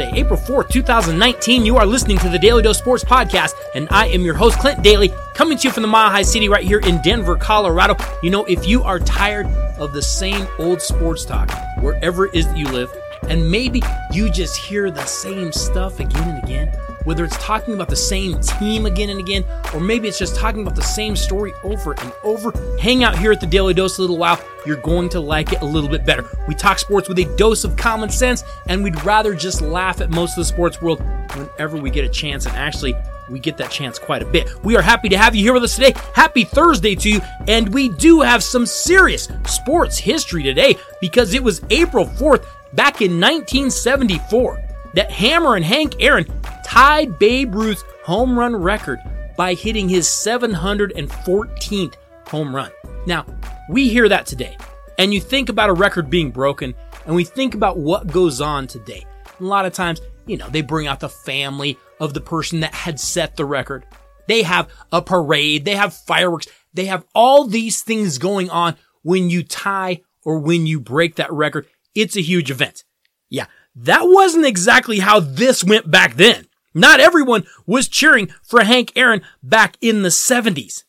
Thursday, April 4th, 2019. You are listening to the Daly Dose Sports Podcast, and I am your host, Clint Daly, coming to you from the Mile High City right here in Denver, Colorado. You know, if you are tired of the same old sports talk, wherever it is that you live, and maybe you just hear the same stuff again and again, whether it's talking about the same team again and again, or maybe it's just talking about the same story over and over, hang out here at the Daly Dose a little while. You're going to like it a little bit better. We talk sports with a dose of common sense, and we'd rather just laugh at most of the sports world whenever we get a chance. And actually, we get that chance quite a bit. We are happy to have you here with us today. Happy Thursday to you. And we do have some serious sports history today because it was April 4th back in 1974 that Hammerin' Hank Aaron tied Babe Ruth's home run record by hitting his 714th home run. Now, we hear that today, and you think about a record being broken, and we think about what goes on today. A lot of times, you know, they bring out the family of the person that had set the record. They have a parade, they have fireworks, they have all these things going on when you tie or when you break that record. It's a huge event. Yeah, that wasn't exactly how this went back then. Not everyone was cheering for Hank Aaron back in the 70s.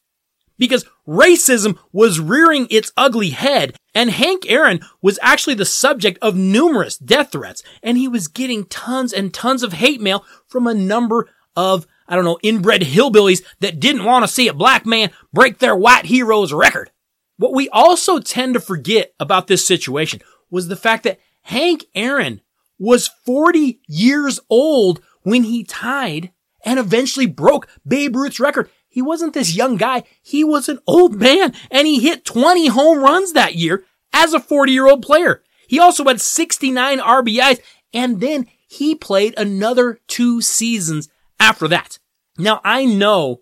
Because racism was rearing its ugly head, and Hank Aaron was actually the subject of numerous death threats, and he was getting tons and tons of hate mail from a number of, I don't know, inbred hillbillies that didn't want to see a black man break their white hero's record. What we also tend to forget about this situation was the fact that Hank Aaron was 40 years old when he tied and eventually broke Babe Ruth's record. He wasn't this young guy. He was an old man and he hit 20 home runs that year as a 40 year old player. He also had 69 RBIs and then he played another two seasons after that. Now I know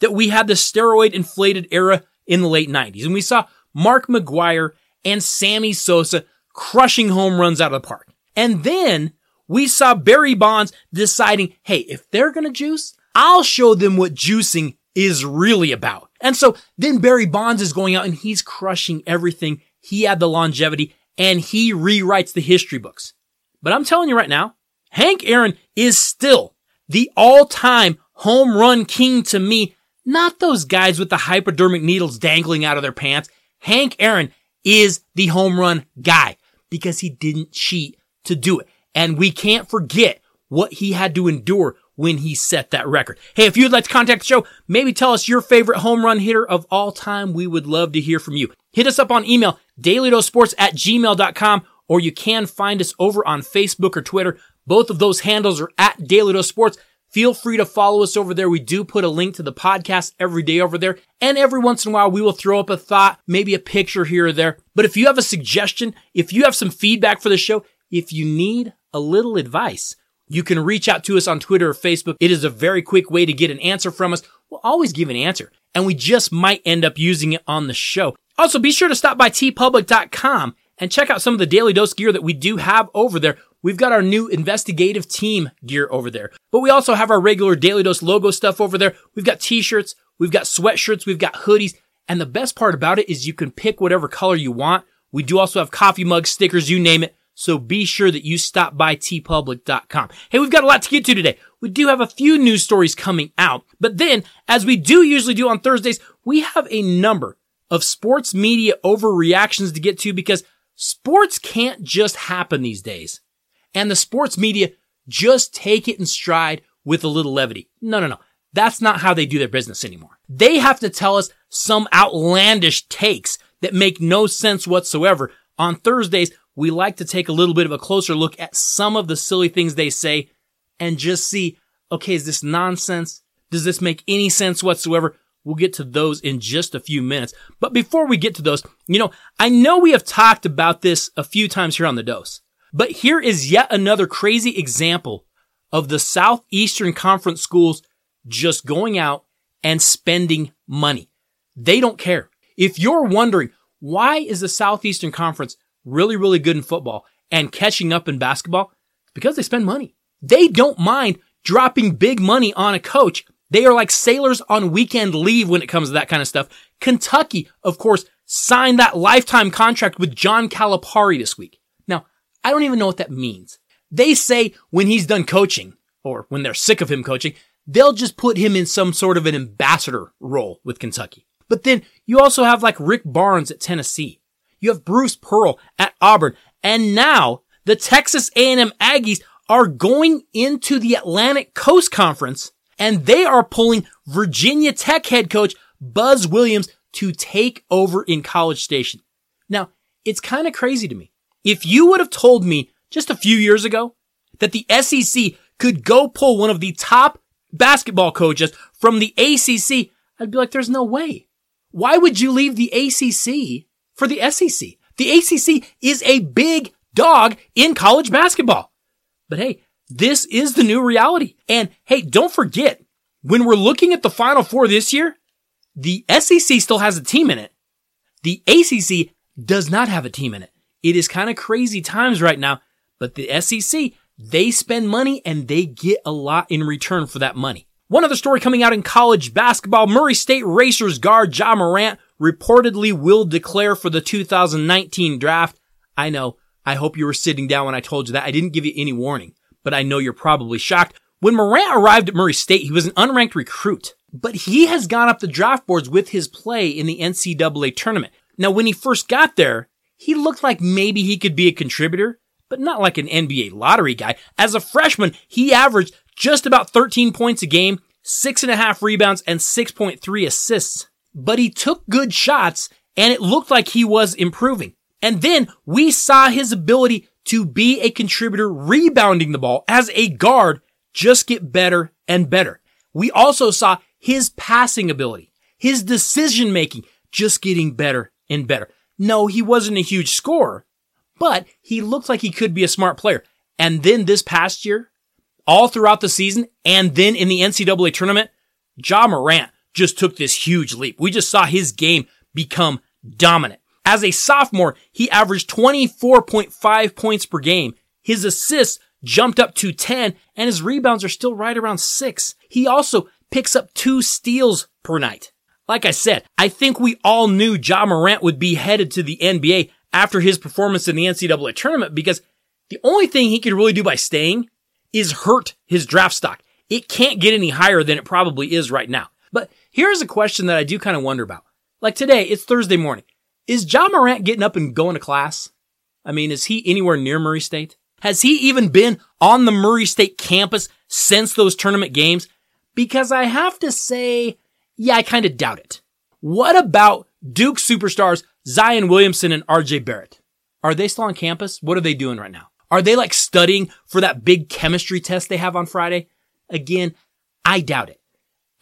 that we had the steroid inflated era in the late 90s and we saw Mark McGwire and Sammy Sosa crushing home runs out of the park. And then we saw Barry Bonds deciding, hey, if they're going to juice, I'll show them what juicing is really about. And so then Barry Bonds is going out and he's crushing everything. He had the longevity and he rewrites the history books. But I'm telling you right now, Hank Aaron is still the all-time home run king to me. Not those guys with the hypodermic needles dangling out of their pants. Hank Aaron is the home run guy because he didn't cheat to do it. And we can't forget what he had to endure when he set that record. Hey, if you'd like to contact the show, maybe tell us your favorite home run hitter of all time. We would love to hear from you. Hit us up on email, dailydosports at gmail.com, or you can find us over on Facebook or Twitter. Both of those handles are at Daily Sports. Feel free to follow us over there. We do put a link to the podcast every day over there. And every once in a while, we will throw up a thought, maybe a picture here or there. But if you have a suggestion, if you have some feedback for the show, if you need a little advice, you can reach out to us on Twitter or Facebook. It is a very quick way to get an answer from us. We'll always give an answer and we just might end up using it on the show. Also, be sure to stop by teepublic.com and check out some of the Daly Dose gear that we do have over there. We've got our new investigative team gear over there, but we also have our regular Daly Dose logo stuff over there. We've got t-shirts, we've got sweatshirts, we've got hoodies, and the best part about it is you can pick whatever color you want. We do also have coffee mugs, stickers, you name it. So be sure that you stop by teepublic.com. Hey, we've got a lot to get to today. We do have a few news stories coming out, but then, as we do usually do on Thursdays, we have a number of sports media overreactions to get to because sports can't just happen these days. And the sports media just take it in stride with a little levity. No, no, no. That's not how they do their business anymore. They have to tell us some outlandish takes that make no sense whatsoever. On Thursdays, we like to take a little bit of a closer look at some of the silly things they say and just see, okay, is this nonsense? Does this make any sense whatsoever? We'll get to those in just a few minutes. But before we get to those, you know, I know we have talked about this a few times here on the dose, but here is yet another crazy example of the Southeastern Conference schools just going out and spending money. They don't care. If you're wondering, why is the Southeastern Conference really, really good in football and catching up in basketball because they spend money. They don't mind dropping big money on a coach. They are like sailors on weekend leave when it comes to that kind of stuff. Kentucky, of course, signed that lifetime contract with John Calipari this week. Now, I don't even know what that means. They say when he's done coaching, or when they're sick of him coaching, they'll just put him in some sort of an ambassador role with Kentucky. But then you also have like Rick Barnes at Tennessee. You have Bruce Pearl at Auburn. And now the Texas A&M Aggies are going into the Atlantic Coast Conference and they are pulling Virginia Tech head coach Buzz Williams to take over in College Station. Now, it's kind of crazy to me. If you would have told me just a few years ago that the SEC could go pull one of the top basketball coaches from the ACC, I'd be like, there's no way. Why would you leave the ACC for the SEC? The ACC is a big dog in college basketball. But hey, this is the new reality. And hey, don't forget, when we're looking at the final four this year, the SEC still has a team in it. The ACC does not have a team in it. It is kind of crazy times right now, but the SEC, they spend money and they get a lot in return for that money. One other story coming out in college basketball, Murray State Racers guard Ja Morant reportedly will declare for the 2019 draft. I know. I hope you were sitting down when I told you that. I didn't give you any warning, but I know you're probably shocked. When Morant arrived at Murray State, he was an unranked recruit, but he has gone up the draft boards with his play in the NCAA tournament. Now, when he first got there, he looked like maybe he could be a contributor, but not like an NBA lottery guy. As a freshman, he averaged just about 13 points a game, six and a half rebounds, and 6.3 assists. But he took good shots and it looked like he was improving. And then we saw his ability to be a contributor rebounding the ball as a guard just get better and better. We also saw his passing ability, his decision making just getting better and better. No, he wasn't a huge scorer, but he looked like he could be a smart player. And then this past year, all throughout the season, and then in the NCAA tournament, Ja Morant just took this huge leap. We just saw his game become dominant. As a sophomore, he averaged 24.5 points per game. His assists jumped up to 10 and his rebounds are still right around six. He also picks up two steals per night. Like I said, I think we all knew Ja Morant would be headed to the NBA after his performance in the NCAA tournament because the only thing he could really do by staying is hurt his draft stock. It can't get any higher than it probably is right now. But here's a question that I do kind of wonder about. Like today, it's Thursday morning. Is Ja Morant getting up and going to class? I mean, is he anywhere near Murray State? Has he even been on the Murray State campus since those tournament games? Because I have to say, yeah, I kind of doubt it. What about Duke superstars Zion Williamson and RJ Barrett? Are they still on campus? What are they doing right now? Are they like studying for that big chemistry test they have on Friday? Again, I doubt it.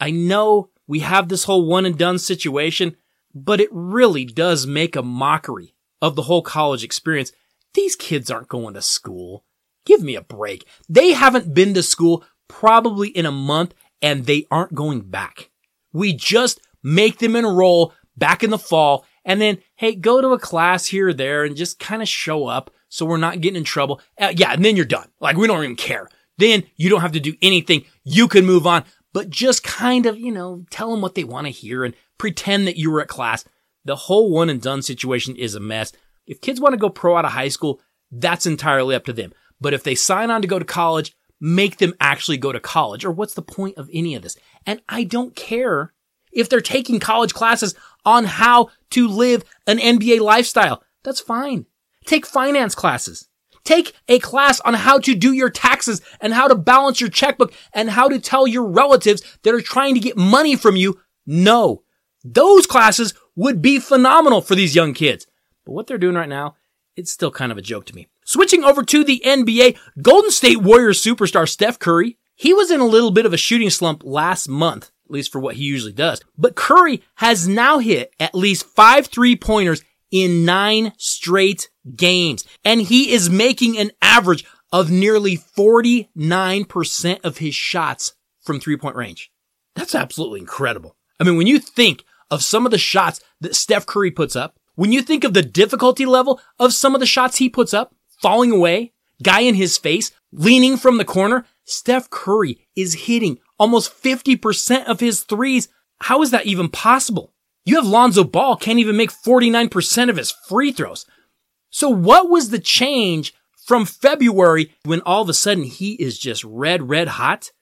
I know we have this whole one and done situation, but it really does make a mockery of the whole college experience. These kids aren't going to school. Give me a break. They haven't been to school probably in a month and they aren't going back. We just make them enroll back in the fall and then, hey, go to a class here or there and just kind of show up so we're not getting in trouble. Uh, yeah, and then you're done. Like we don't even care. Then you don't have to do anything. You can move on, but just kind of, you know, tell them what they want to hear and pretend that you were at class. The whole one and done situation is a mess. If kids want to go pro out of high school, that's entirely up to them. But if they sign on to go to college, make them actually go to college or what's the point of any of this? And I don't care if they're taking college classes on how to live an NBA lifestyle. That's fine. Take finance classes. Take a class on how to do your taxes and how to balance your checkbook and how to tell your relatives that are trying to get money from you no. Those classes would be phenomenal for these young kids. But what they're doing right now, it's still kind of a joke to me. Switching over to the NBA, Golden State Warriors superstar Steph Curry he was in a little bit of a shooting slump last month, at least for what he usually does. But Curry has now hit at least five three pointers in nine straight games. And he is making an average of nearly 49% of his shots from three point range. That's absolutely incredible. I mean, when you think of some of the shots that Steph Curry puts up, when you think of the difficulty level of some of the shots he puts up, falling away, guy in his face, leaning from the corner, Steph Curry is hitting almost 50% of his threes. How is that even possible? You have Lonzo Ball can't even make 49% of his free throws. So what was the change from February when all of a sudden he is just red, red hot.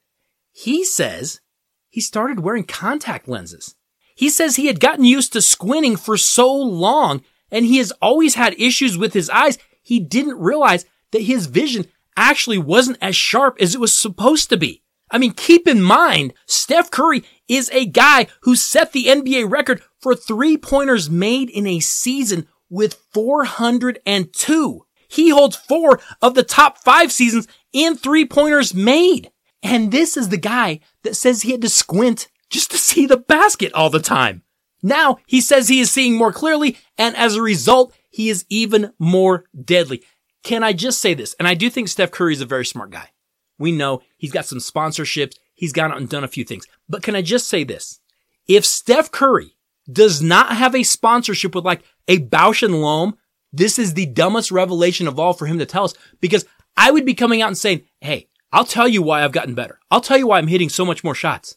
He says he started wearing contact lenses. He says he had gotten used to squinting for so long and he has always had issues with his eyes. He didn't realize that his vision actually wasn't as sharp as it was supposed to be. I mean, keep in mind, Steph Curry is a guy who set the NBA record for three pointers made in a season with 402. He holds four of the top five seasons in three pointers made. And this is the guy that says he had to squint just to see the basket all the time. Now he says he is seeing more clearly, and as a result, he is even more deadly. Can I just say this? And I do think Steph Curry is a very smart guy. We know he's got some sponsorships. He's gone out and done a few things. But can I just say this? If Steph Curry does not have a sponsorship with like a Bausch and Lomb, this is the dumbest revelation of all for him to tell us because I would be coming out and saying, Hey, I'll tell you why I've gotten better. I'll tell you why I'm hitting so much more shots.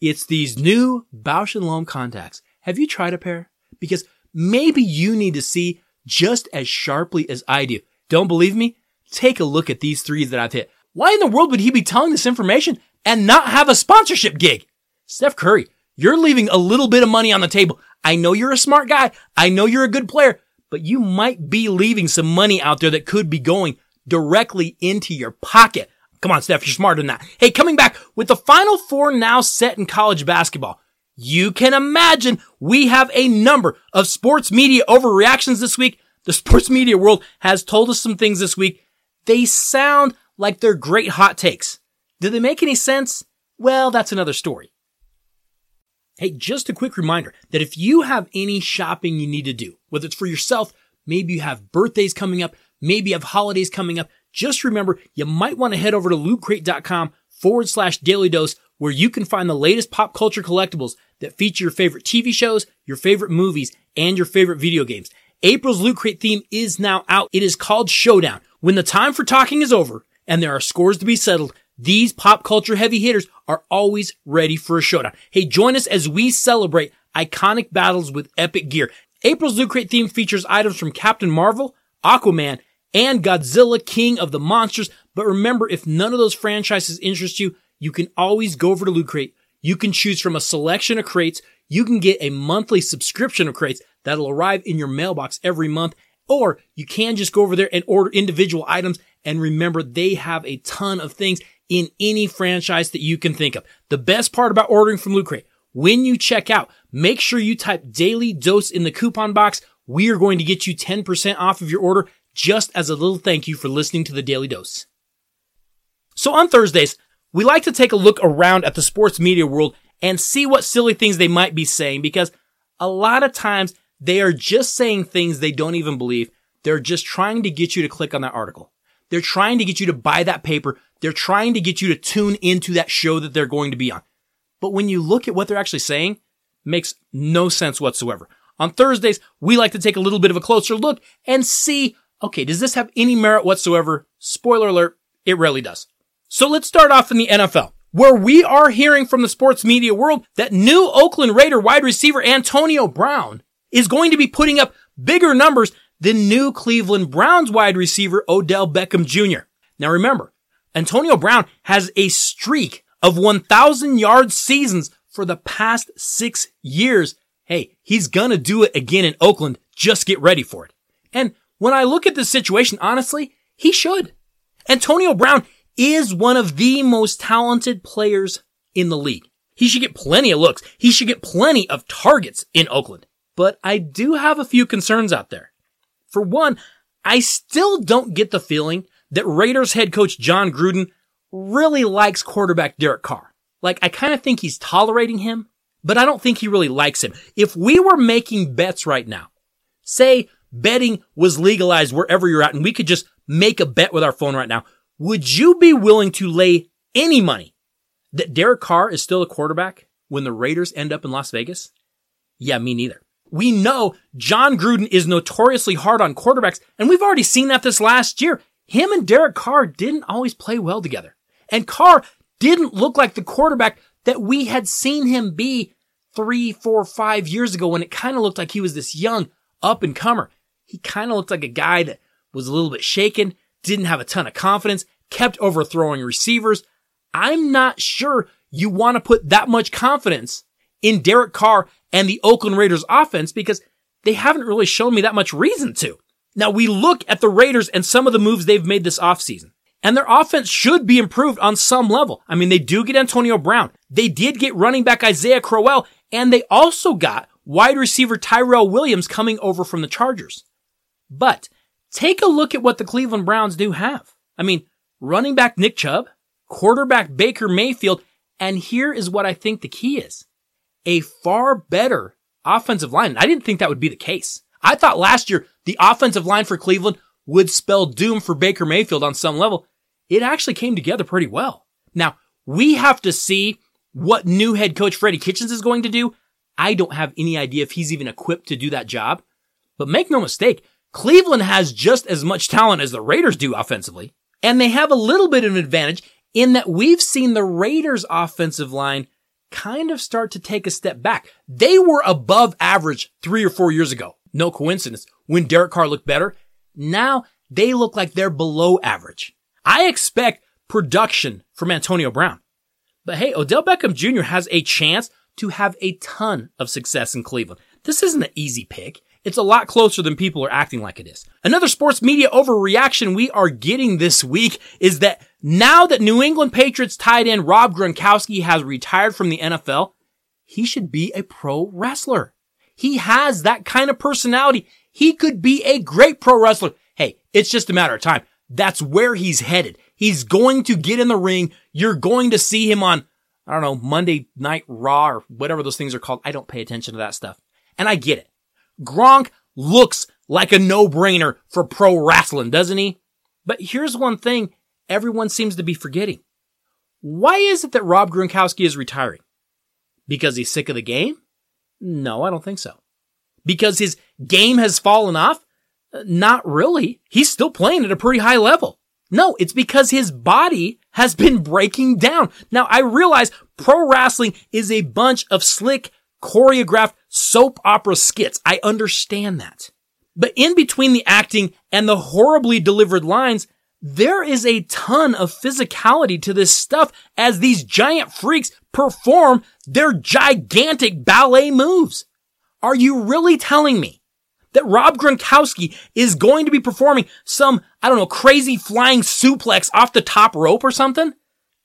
It's these new Bausch and Lomb contacts. Have you tried a pair? Because maybe you need to see just as sharply as I do. Don't believe me? Take a look at these threes that I've hit. Why in the world would he be telling this information and not have a sponsorship gig? Steph Curry, you're leaving a little bit of money on the table. I know you're a smart guy. I know you're a good player, but you might be leaving some money out there that could be going directly into your pocket. Come on, Steph, you're smarter than that. Hey, coming back with the final four now set in college basketball. You can imagine we have a number of sports media overreactions this week. The sports media world has told us some things this week. They sound like they're great hot takes. Do they make any sense? Well, that's another story. Hey, just a quick reminder that if you have any shopping you need to do, whether it's for yourself, maybe you have birthdays coming up, maybe you have holidays coming up, just remember you might want to head over to lootcrate.com forward slash daily dose where you can find the latest pop culture collectibles that feature your favorite TV shows, your favorite movies, and your favorite video games. April's Loot Crate theme is now out. It is called Showdown. When the time for talking is over and there are scores to be settled, these pop culture heavy hitters are always ready for a showdown. Hey, join us as we celebrate iconic battles with epic gear. April's Loot Crate theme features items from Captain Marvel, Aquaman, and Godzilla King of the Monsters. But remember, if none of those franchises interest you, you can always go over to Loot Crate. You can choose from a selection of crates. You can get a monthly subscription of crates that'll arrive in your mailbox every month. Or you can just go over there and order individual items. And remember, they have a ton of things in any franchise that you can think of. The best part about ordering from Loot Crate, when you check out, make sure you type daily dose in the coupon box. We are going to get you 10% off of your order just as a little thank you for listening to the Daly Dose. So on Thursdays, we like to take a look around at the sports media world and see what silly things they might be saying because a lot of times they are just saying things they don't even believe. They're just trying to get you to click on that article. They're trying to get you to buy that paper. They're trying to get you to tune into that show that they're going to be on. But when you look at what they're actually saying, makes no sense whatsoever. On Thursdays, we like to take a little bit of a closer look and see Okay, does this have any merit whatsoever? Spoiler alert, it rarely does. So let's start off in the NFL, where we are hearing from the sports media world that new Oakland Raider wide receiver Antonio Brown is going to be putting up bigger numbers than new Cleveland Browns wide receiver Odell Beckham Jr. Now remember, Antonio Brown has a streak of 1,000 yard seasons for the past six years. Hey, he's gonna do it again in Oakland. Just get ready for it. And when I look at this situation, honestly, he should. Antonio Brown is one of the most talented players in the league. He should get plenty of looks. He should get plenty of targets in Oakland. But I do have a few concerns out there. For one, I still don't get the feeling that Raiders head coach Jon Gruden really likes quarterback Derek Carr. Like, I kind of think he's tolerating him, but I don't think he really likes him. If we were making bets right now, say betting was legalized wherever you're at and we could just make a bet with our phone right now, would you be willing to lay any money that Derek Carr is still a quarterback when the Raiders end up in Las Vegas? Yeah, me neither. We know Jon Gruden is notoriously hard on quarterbacks, and we've already seen that this last year. Him and Derek Carr didn't always play well together. And Carr didn't look like the quarterback that we had seen him be three, four, five years ago when it kind of looked like he was this young up and comer he kind of looked like a guy that was a little bit shaken, didn't have a ton of confidence, kept overthrowing receivers. I'm not sure you want to put that much confidence in Derek Carr and the Oakland Raiders offense because they haven't really shown me that much reason to. Now we look at the Raiders and some of the moves they've made this offseason. And their offense should be improved on some level. I mean, they do get Antonio Brown. They did get running back Isaiah Crowell, and they also got wide receiver Tyrell Williams coming over from the Chargers. But take a look at what the Cleveland Browns do have. I mean, running back Nick Chubb, quarterback Baker Mayfield, and here is what I think the key is. A far better offensive line. I didn't think that would be the case. I thought last year the offensive line for Cleveland would spell doom for Baker Mayfield on some level. It actually came together pretty well. Now, we have to see what new head coach Freddie Kitchens is going to do. I don't have any idea if he's even equipped to do that job. But make no mistake, Cleveland has just as much talent as the Raiders do offensively. And they have a little bit of an advantage in that we've seen the Raiders offensive line kind of start to take a step back. They were above average three or four years ago. No coincidence. When Derek Carr looked better, now they look like they're below average. I expect production from Antonio Brown. But hey, Odell Beckham Jr. has a chance to have a ton of success in Cleveland. This isn't an easy pick. It's a lot closer than people are acting like it is. Another sports media overreaction we are getting this week is that now that New England Patriots tight end Rob Gronkowski has retired from the NFL, he should be a pro wrestler. He has that kind of personality. He could be a great pro wrestler. Hey, it's just a matter of time. That's where he's headed. He's going to get in the ring. You're going to see him on, I don't know, Monday Night Raw or whatever those things are called. I don't pay attention to that stuff. And I get it. Gronk looks like a no-brainer for pro wrestling, doesn't he? But here's one thing everyone seems to be forgetting. Why is it that Rob Gronkowski is retiring? Because he's sick of the game? No, I don't think so. Because his game has fallen off? Uh, not really. He's still playing at a pretty high level. No, it's because his body has been breaking down. Now I realize pro wrestling is a bunch of slick, choreographed soap opera skits. I understand that. But in between the acting and the horribly delivered lines, there is a ton of physicality to this stuff as these giant freaks perform their gigantic ballet moves. Are you really telling me that Rob Gronkowski is going to be performing some, I don't know, crazy flying suplex off the top rope or something?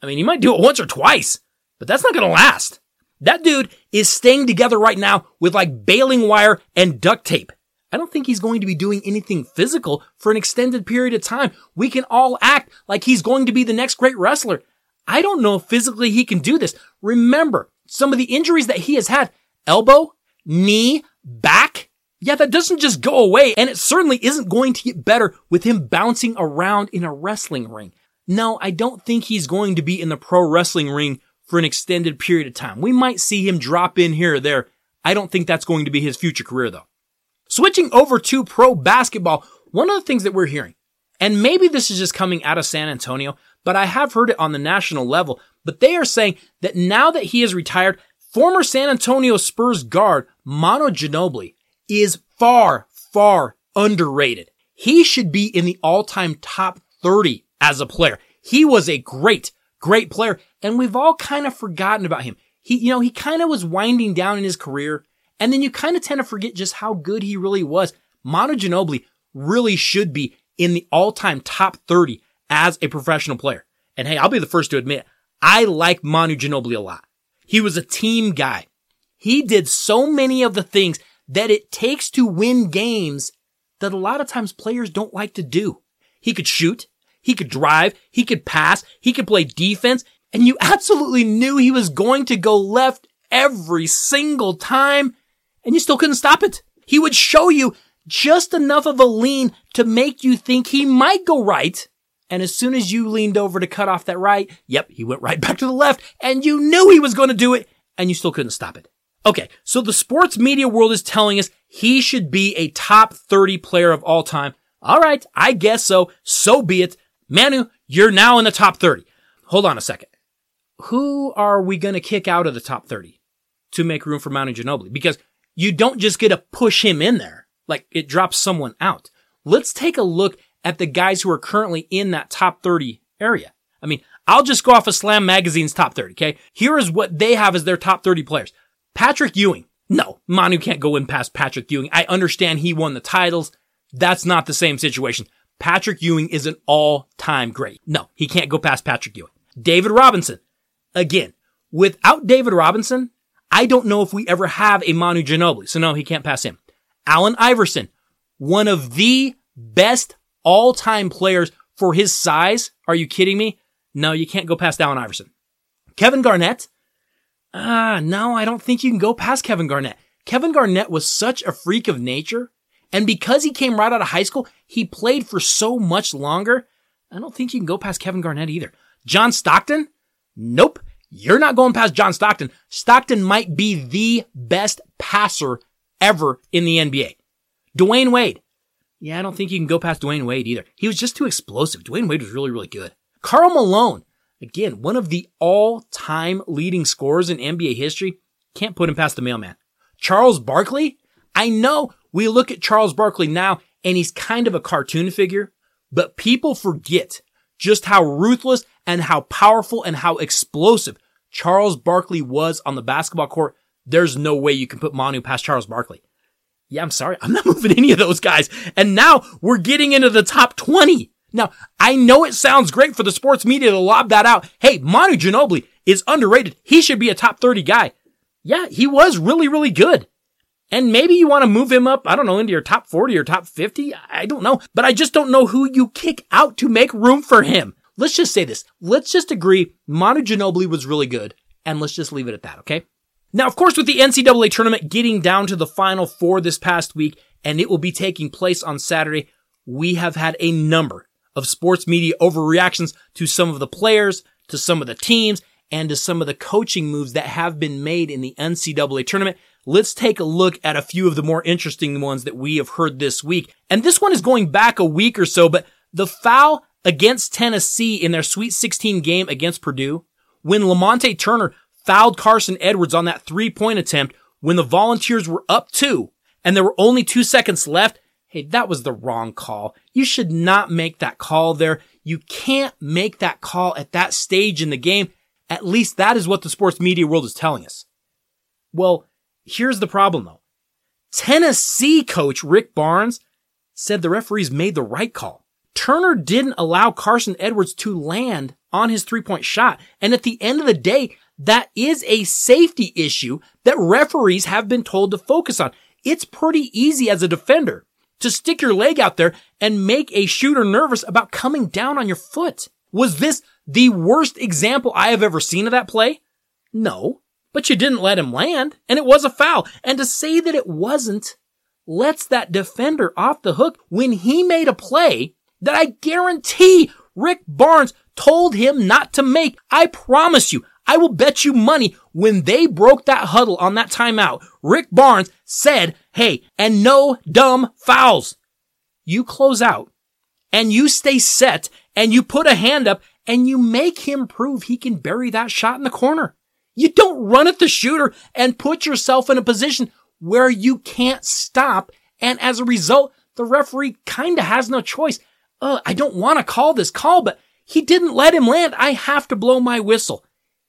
I mean, he might do it once or twice, but that's not going to last. That dude is staying together right now with like baling wire and duct tape. I don't think he's going to be doing anything physical for an extended period of time. We can all act like he's going to be the next great wrestler. I don't know if physically he can do this. Remember some of the injuries that he has had. Elbow, knee, back, yeah, that doesn't just go away, and it certainly isn't going to get better with him bouncing around in a wrestling ring. No, I don't think he's going to be in the pro wrestling ring for an extended period of time. We might see him drop in here or there. I don't think that's going to be his future career though. Switching over to pro basketball, one of the things that we're hearing, and maybe this is just coming out of San Antonio, but I have heard it on the national level, but they are saying that now that he is retired, former San Antonio Spurs guard Manu Ginobili is far, far underrated. He should be in the all-time top 30 as a player. He was a great, great player, and we've all kind of forgotten about him. He, you know, he kind of was winding down in his career, and then you kind of tend to forget just how good he really was. Manu Ginobili really should be in the all-time top 30 as a professional player. And hey, I'll be the first to admit, I like Manu Ginobili a lot. He was a team guy. He did so many of the things that it takes to win games that a lot of times players don't like to do. He could shoot. He could drive. He could pass. He could play defense. And you absolutely knew he was going to go left every single time. And you still couldn't stop it. He would show you just enough of a lean to make you think he might go right. And as soon as you leaned over to cut off that right, yep, he went right back to the left and you knew he was going to do it and you still couldn't stop it. Okay, so the sports media world is telling us he should be a top 30 player of all time. All right, I guess so. So be it. Manu, you're now in the top 30. Hold on a second. Who are we going to kick out of the top 30 to make room for Manu Ginobili? Because you don't just get to push him in there. Like it drops someone out. Let's take a look at the guys who are currently in that top 30 area. I mean, I'll just go off of Slam Magazine's top 30, okay? Here is what they have as their top 30 players. Patrick Ewing. No, Manu can't go in past Patrick Ewing. I understand he won the titles. That's not the same situation. Patrick Ewing is an all-time great. No, he can't go past Patrick Ewing. David Robinson. Again, without David Robinson, I don't know if we ever have a Manu Ginobili. So no, he can't pass him. Allen Iverson. One of the best all-time players for his size. Are you kidding me? No, you can't go past Allen Iverson. Kevin Garnett. Ah, uh, no, I don't think you can go past Kevin Garnett. Kevin Garnett was such a freak of nature. And because he came right out of high school, he played for so much longer. I don't think you can go past Kevin Garnett either. John Stockton? Nope. You're not going past John Stockton. Stockton might be the best passer ever in the NBA. Dwyane Wade. Yeah, I don't think you can go past Dwyane Wade either. He was just too explosive. Dwyane Wade was really, really good. Karl Malone. Again, one of the all-time leading scorers in NBA history. Can't put him past the mailman. Charles Barkley. I know we look at Charles Barkley now and he's kind of a cartoon figure, but people forget just how ruthless and how powerful and how explosive Charles Barkley was on the basketball court. There's no way you can put Manu past Charles Barkley. Yeah, I'm sorry. I'm not moving any of those guys. And now we're getting into the top 20. Now, I know it sounds great for the sports media to lob that out. Hey, Manu Ginobili is underrated. He should be a top 30 guy. Yeah, he was really, really good. And maybe you want to move him up, I don't know, into your top 40 or top 50. I don't know. But I just don't know who you kick out to make room for him. Let's just say this. Let's just agree Manu Ginobili was really good. And let's just leave it at that, okay? Now, of course, with the NCAA tournament getting down to the final four this past week, and it will be taking place on Saturday, we have had a number of sports media overreactions to some of the players, to some of the teams, and to some of the coaching moves that have been made in the NCAA tournament. Let's take a look at a few of the more interesting ones that we have heard this week. And this one is going back a week or so, but the foul against Tennessee in their Sweet 16 game against Purdue, when Lamonte Turner fouled Carson Edwards on that three point attempt when the Volunteers were up two and there were only two seconds left. Hey, that was the wrong call. You should not make that call there. You can't make that call at that stage in the game. At least that is what the sports media world is telling us. Well, here's the problem though. Tennessee coach Rick Barnes said the referees made the right call. Turner didn't allow Carson Edwards to land on his three point shot. And at the end of the day, that is a safety issue that referees have been told to focus on. It's pretty easy as a defender to stick your leg out there and make a shooter nervous about coming down on your foot. Was this the worst example I have ever seen of that play? No, but you didn't let him land and it was a foul. And to say that it wasn't lets that defender off the hook when he made a play that I guarantee Rick Barnes told him not to make. I promise you, I will bet you money when they broke that huddle on that timeout, Rick Barnes said, Hey, and no dumb fouls. You close out and you stay set and you put a hand up and you make him prove he can bury that shot in the corner. You don't run at the shooter and put yourself in a position where you can't stop. And as a result, the referee kind of has no choice. Uh, I don't want to call this call, but he didn't let him land. I have to blow my whistle.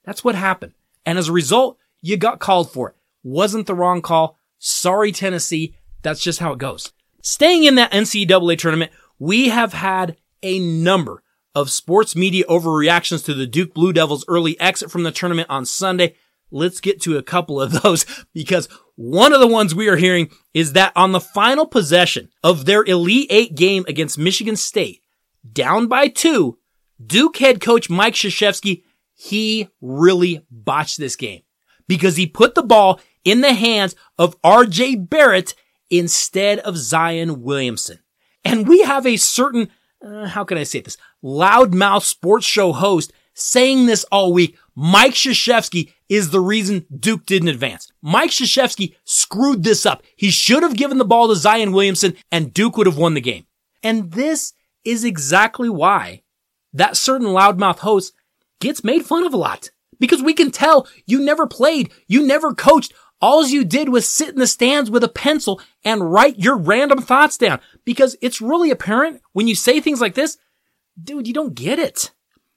That's what happened. And as a result, you got called for it. Wasn't the wrong call. Sorry, Tennessee. That's just how it goes. Staying in that NCAA tournament, we have had a number of sports media overreactions to the Duke Blue Devils early exit from the tournament on Sunday. Let's get to a couple of those because one of the ones we are hearing is that on the final possession of their Elite Eight game against Michigan State, down by two, Duke head coach Mike Krzyzewski he really botched this game because he put the ball in the hands of RJ Barrett instead of Zion Williamson. And we have a certain, uh, how can I say this? Loudmouth sports show host saying this all week. Mike Krzyzewski is the reason Duke didn't advance. Mike Krzyzewski screwed this up. He should have given the ball to Zion Williamson and Duke would have won the game. And this is exactly why that certain loudmouth host gets made fun of a lot because we can tell you never played, you never coached all you did was sit in the stands with a pencil and write your random thoughts down because it's really apparent when you say things like this, dude, you don't get it.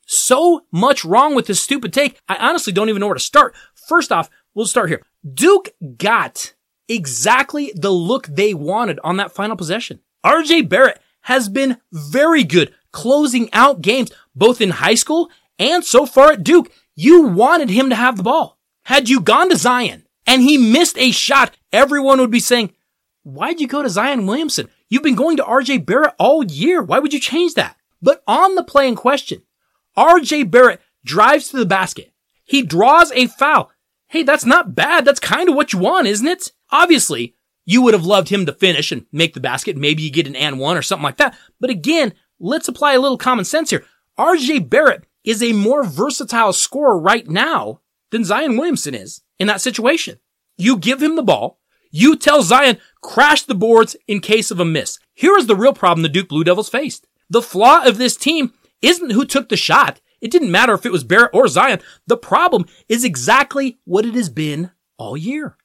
So much wrong with this stupid take. I honestly don't even know where to start. First off, we'll start here. Duke got exactly the look they wanted on that final possession. RJ Barrett has been very good closing out games, both in high school and so far at Duke. You wanted him to have the ball. Had you gone to Zion and he missed a shot, everyone would be saying, why'd you go to Zion Williamson? You've been going to RJ Barrett all year. Why would you change that? But on the play in question, RJ Barrett drives to the basket. He draws a foul. Hey, that's not bad. That's kind of what you want, isn't it? Obviously, you would have loved him to finish and make the basket. Maybe you get an and one or something like that. But again, let's apply a little common sense here. RJ Barrett is a more versatile scorer right now than Zion Williamson is in that situation. You give him the ball. You tell Zion, crash the boards in case of a miss. Here is the real problem the Duke Blue Devils faced. The flaw of this team isn't who took the shot. It didn't matter if it was Barrett or Zion. The problem is exactly what it has been all year.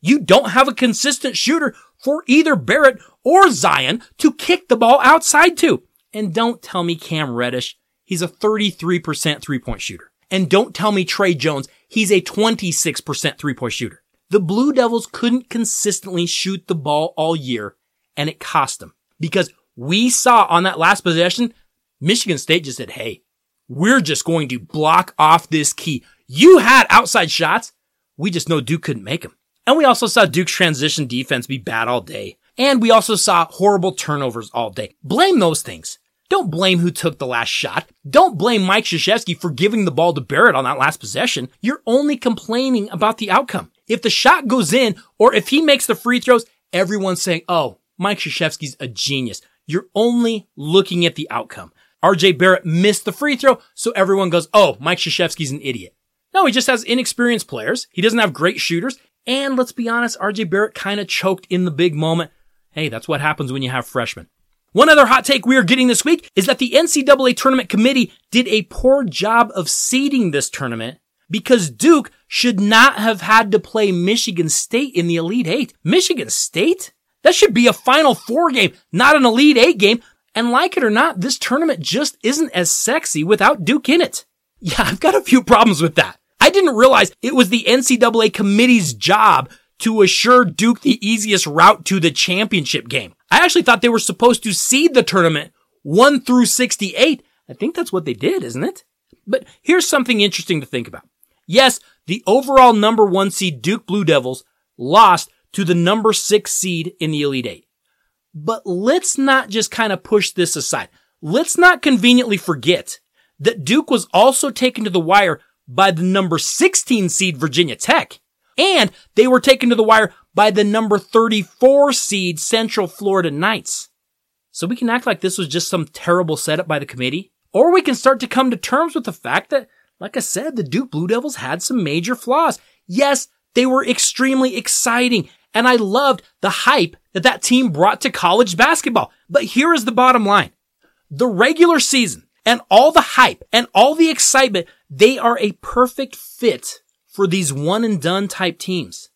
You don't have a consistent shooter for either Barrett or Zion to kick the ball outside to. And don't tell me Cam Reddish. He's a 33% three point shooter. And don't tell me Tre Jones. He's a 26% three point shooter. The Blue Devils couldn't consistently shoot the ball all year and it cost them because we saw on that last possession, Michigan State just said, Hey, we're just going to block off this key. You had outside shots. We just know Duke couldn't make them. And we also saw Duke's transition defense be bad all day. And we also saw horrible turnovers all day. Blame those things. Don't blame who took the last shot. Don't blame Mike Krzyzewski for giving the ball to Barrett on that last possession. You're only complaining about the outcome. If the shot goes in or if he makes the free throws, everyone's saying, oh, Mike Krzyzewski's a genius. You're only looking at the outcome. RJ Barrett missed the free throw, so everyone goes, oh, Mike Krzyzewski's an idiot. No, he just has inexperienced players. He doesn't have great shooters. And let's be honest, RJ Barrett kind of choked in the big moment. Hey, that's what happens when you have freshmen. One other hot take we are getting this week is that the NCAA tournament committee did a poor job of seeding this tournament because Duke should not have had to play Michigan State in the Elite Eight. Michigan State? That should be a Final Four game, not an Elite Eight game. And like it or not, this tournament just isn't as sexy without Duke in it. Yeah, I've got a few problems with that. I didn't realize it was the NCAA committee's job to assure Duke the easiest route to the championship game. I actually thought they were supposed to seed the tournament 1 through 68. I think that's what they did, isn't it? But here's something interesting to think about. Yes, the overall number one seed Duke Blue Devils lost to the number six seed in the Elite Eight. But let's not just kind of push this aside. Let's not conveniently forget that Duke was also taken to the wire by the number 16 seed Virginia Tech. And they were taken to the wire by the number 34 seed Central Florida Knights. So we can act like this was just some terrible setup by the committee, or we can start to come to terms with the fact that, like I said, the Duke Blue Devils had some major flaws. Yes, they were extremely exciting, and I loved the hype that that team brought to college basketball. But here is the bottom line. The regular season and all the hype and all the excitement, they are a perfect fit for these one and done type teams.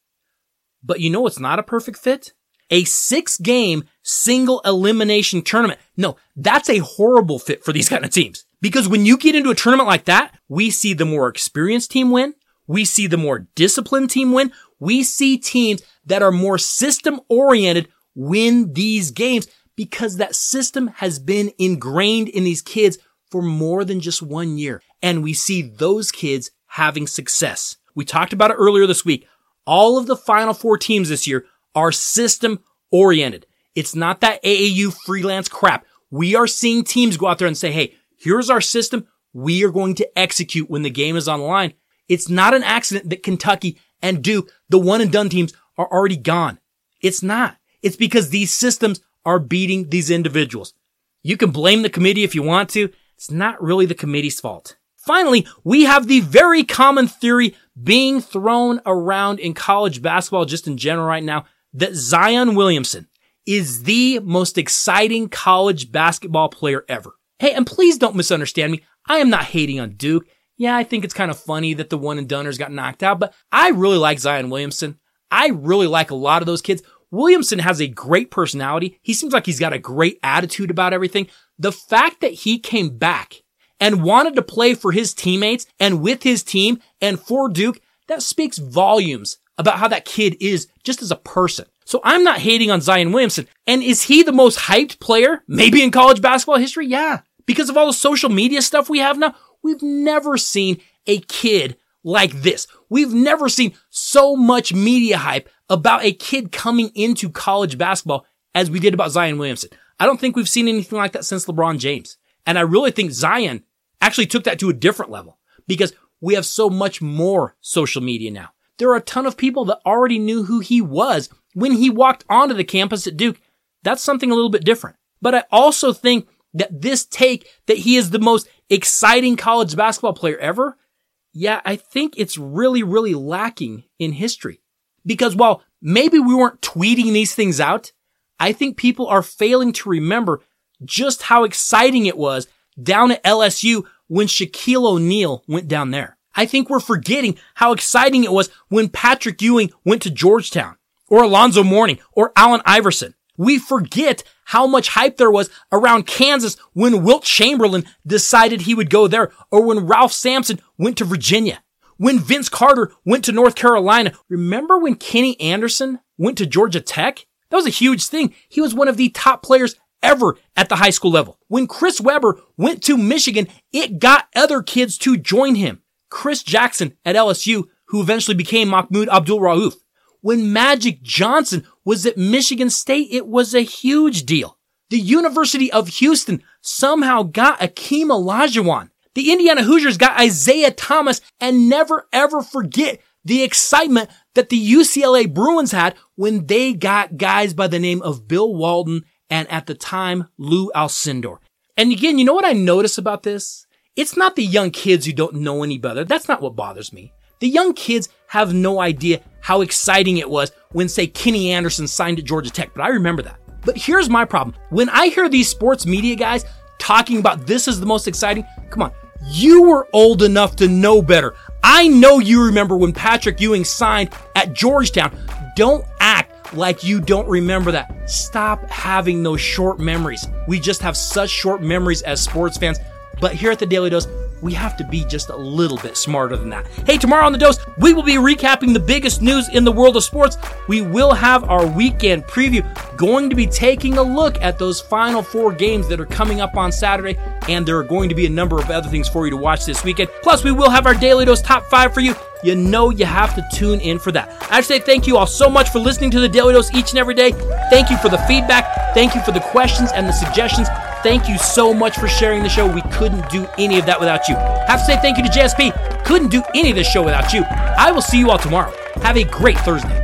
But you know it's not a perfect fit? A six game single elimination tournament. No, that's a horrible fit for these kind of teams. Because when you get into a tournament like that, we see the more experienced team win. We see the more disciplined team win. We see teams that are more system oriented win these games because that system has been ingrained in these kids for more than just one year. And we see those kids having success. We talked about it earlier this week. All of the final four teams this year are system oriented. It's not that AAU freelance crap. We are seeing teams go out there and say, Hey, here's our system. We are going to execute when the game is on the line. It's not an accident that Kentucky and Duke, the one and done teams are already gone. It's not. It's because these systems are beating these individuals. You can blame the committee if you want to. It's not really the committee's fault. Finally, we have the very common theory being thrown around in college basketball just in general right now that Zion Williamson is the most exciting college basketball player ever. Hey, and please don't misunderstand me. I am not hating on Duke. Yeah, I think it's kind of funny that the one and doneers got knocked out, but I really like Zion Williamson. I really like a lot of those kids. Williamson has a great personality. He seems like he's got a great attitude about everything. The fact that he came back and wanted to play for his teammates and with his team and for Duke, that speaks volumes about how that kid is just as a person. So I'm not hating on Zion Williamson. And is he the most hyped player maybe in college basketball history? Yeah. Because of all the social media stuff we have now, we've never seen a kid like this. We've never seen so much media hype about a kid coming into college basketball as we did about Zion Williamson. I don't think we've seen anything like that since LeBron James. And I really think Zion actually took that to a different level because we have so much more social media now. There are a ton of people that already knew who he was when he walked onto the campus at Duke. That's something a little bit different. But I also think that this take that he is the most exciting college basketball player ever yeah, I think it's really, really lacking in history. Because while maybe we weren't tweeting these things out, I think people are failing to remember just how exciting it was down at LSU when Shaquille O'Neal went down there. I think we're forgetting how exciting it was when Patrick Ewing went to Georgetown or Alonzo Mourning or Allen Iverson. We forget how much hype there was around Kansas when Wilt Chamberlain decided he would go there or when Ralph Sampson went to Virginia. When Vince Carter went to North Carolina. Remember when Kenny Anderson went to Georgia Tech? That was a huge thing. He was one of the top players ever at the high school level. When Chris Webber went to Michigan, it got other kids to join him. Chris Jackson at LSU, who eventually became Mahmoud Abdul Rauf. When Magic Johnson was at Michigan State, it was a huge deal. The University of Houston somehow got Akeem Olajuwon. The Indiana Hoosiers got Isiah Thomas and never ever forget the excitement that the UCLA Bruins had when they got guys by the name of Bill Walton and at the time Lou Alcindor. And again, you know what I notice about this? It's not the young kids who don't know any better. That's not what bothers me. The young kids have no idea how exciting it was when, say, Kenny Anderson signed at Georgia Tech, but I remember that. But here's my problem. When I hear these sports media guys talking about this is the most exciting, come on, you were old enough to know better. I know you remember when Patrick Ewing signed at Georgetown. Don't act like you don't remember that. Stop having those short memories. We just have such short memories as sports fans. But here at the Daly Dose, we have to be just a little bit smarter than that. Hey, tomorrow on the dose, we will be recapping the biggest news in the world of sports. We will have our weekend preview, going to be taking a look at those final four games that are coming up on Saturday, and there are going to be a number of other things for you to watch this weekend. Plus, we will have our Daly Dose top five for you. You know you have to tune in for that. I say thank you all so much for listening to the Daly Dose each and every day. Thank you for the feedback. Thank you for the questions and the suggestions. Thank you so much for sharing the show. We couldn't do any of that without you. Have to say thank you to JSP. Couldn't do any of this show without you. I will see you all tomorrow. Have a great Thursday.